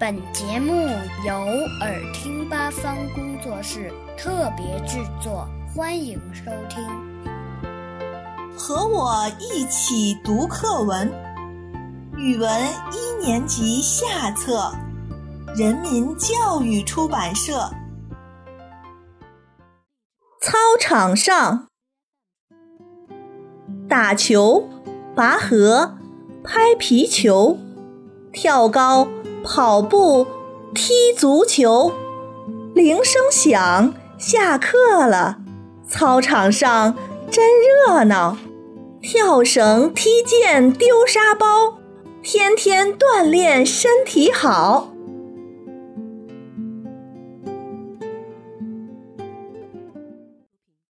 本节目由耳听八方工作室特别制作，欢迎收听。和我一起读课文，语文一年级下册，人民教育出版社。操场上，打球、拔河、拍皮球、跳高。跑步、踢足球，铃声响，下课了。操场上真热闹，跳绳、踢毽、丢沙包，天天锻炼身体好。